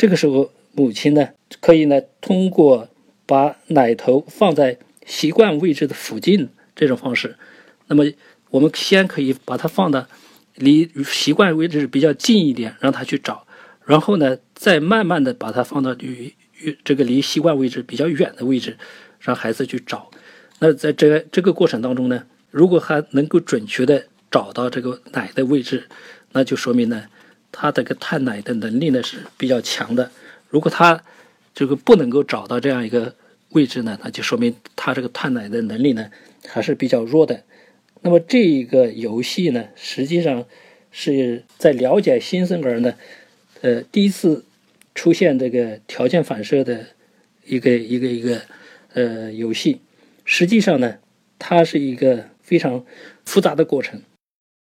这个时候，母亲呢可以呢通过把奶头放在习惯位置的附近这种方式，那么我们先可以把它放到离习惯位置比较近一点，让它去找，然后呢再慢慢的把它放到与与这个离习惯位置比较远的位置，让孩子去找。那在这这个过程当中呢，如果还能够准确的找到这个奶的位置，那就说明呢。他这个探奶的能力呢是比较强的。如果他这个不能够找到这样一个位置呢，那就说明他这个探奶的能力呢还是比较弱的。那么这一个游戏呢，实际上是在了解新生儿呢，呃，第一次出现这个条件反射的一个一个一个呃游戏。实际上呢，它是一个非常复杂的过程。